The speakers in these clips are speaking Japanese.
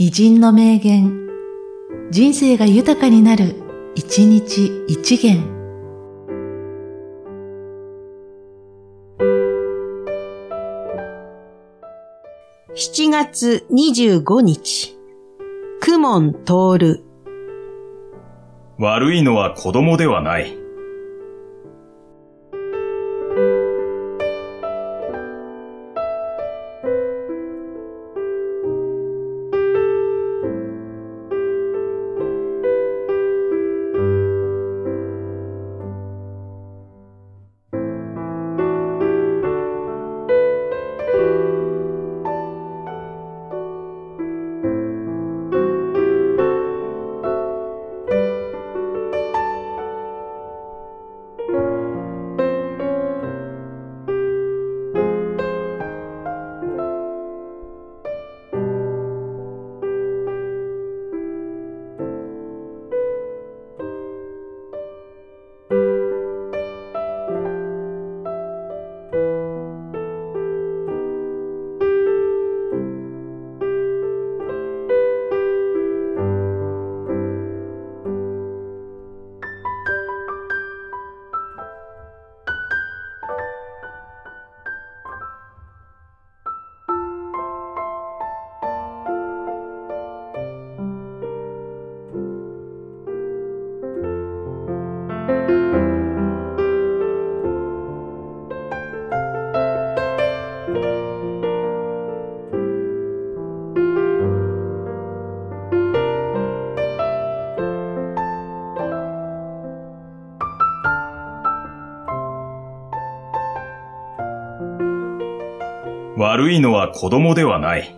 偉人の名言、人生が豊かになる、一日一元。7月25日、クモン通る。悪いのは子供ではない。悪いのは子供ではない。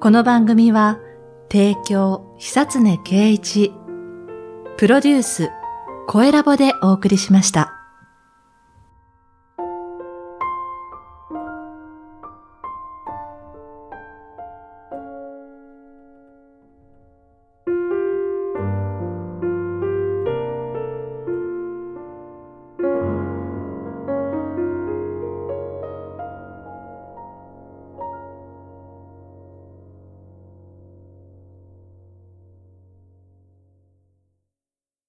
この番組は、提供、久常圭一、プロデュース、声ラボでお送りしました。